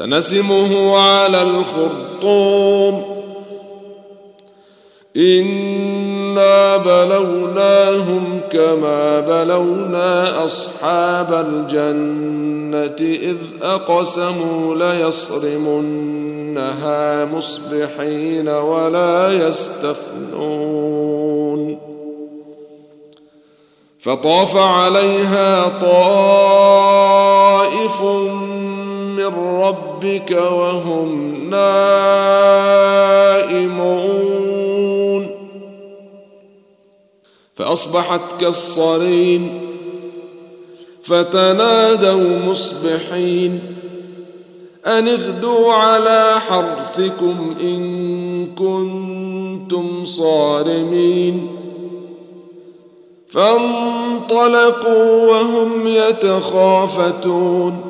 سنسمه على الخرطوم. إنا بلوناهم كما بلونا أصحاب الجنة إذ أقسموا ليصرمنها مصبحين ولا يستثنون. فطاف عليها طائف من ربك وهم نائمون. فأصبحت كالصريم فتنادوا مصبحين. أن اغدوا على حرثكم إن كنتم صارمين. فانطلقوا وهم يتخافتون.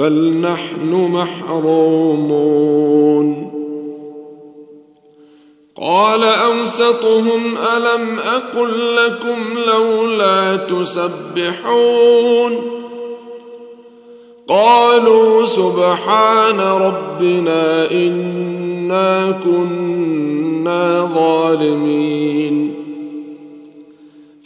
بل نحن محرومون. قال أوسطهم ألم أقل لكم لولا تسبحون؟ قالوا سبحان ربنا إنا كنا ظالمين.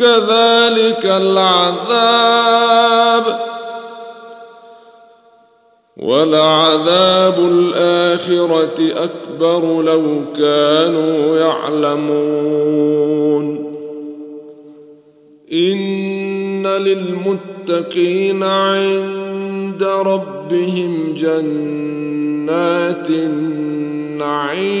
كذلك العذاب ولعذاب الآخرة أكبر لو كانوا يعلمون. إن للمتقين عند ربهم جنات النعيم.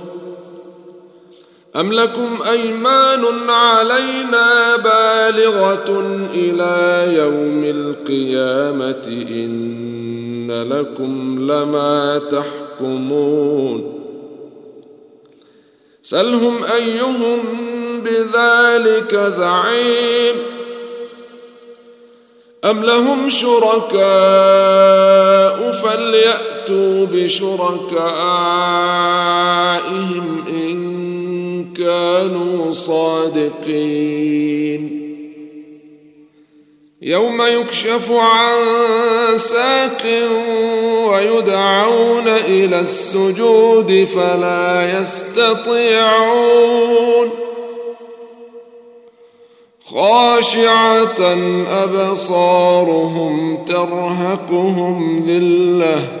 أم لكم أيمان علينا بالغة إلى يوم القيامة إن لكم لما تحكمون سلهم أيهم بذلك زعيم أم لهم شركاء فليأتوا بشركائهم إن كانوا صادقين. يوم يكشف عن ساق ويدعون إلى السجود فلا يستطيعون. خاشعة أبصارهم ترهقهم ذلة.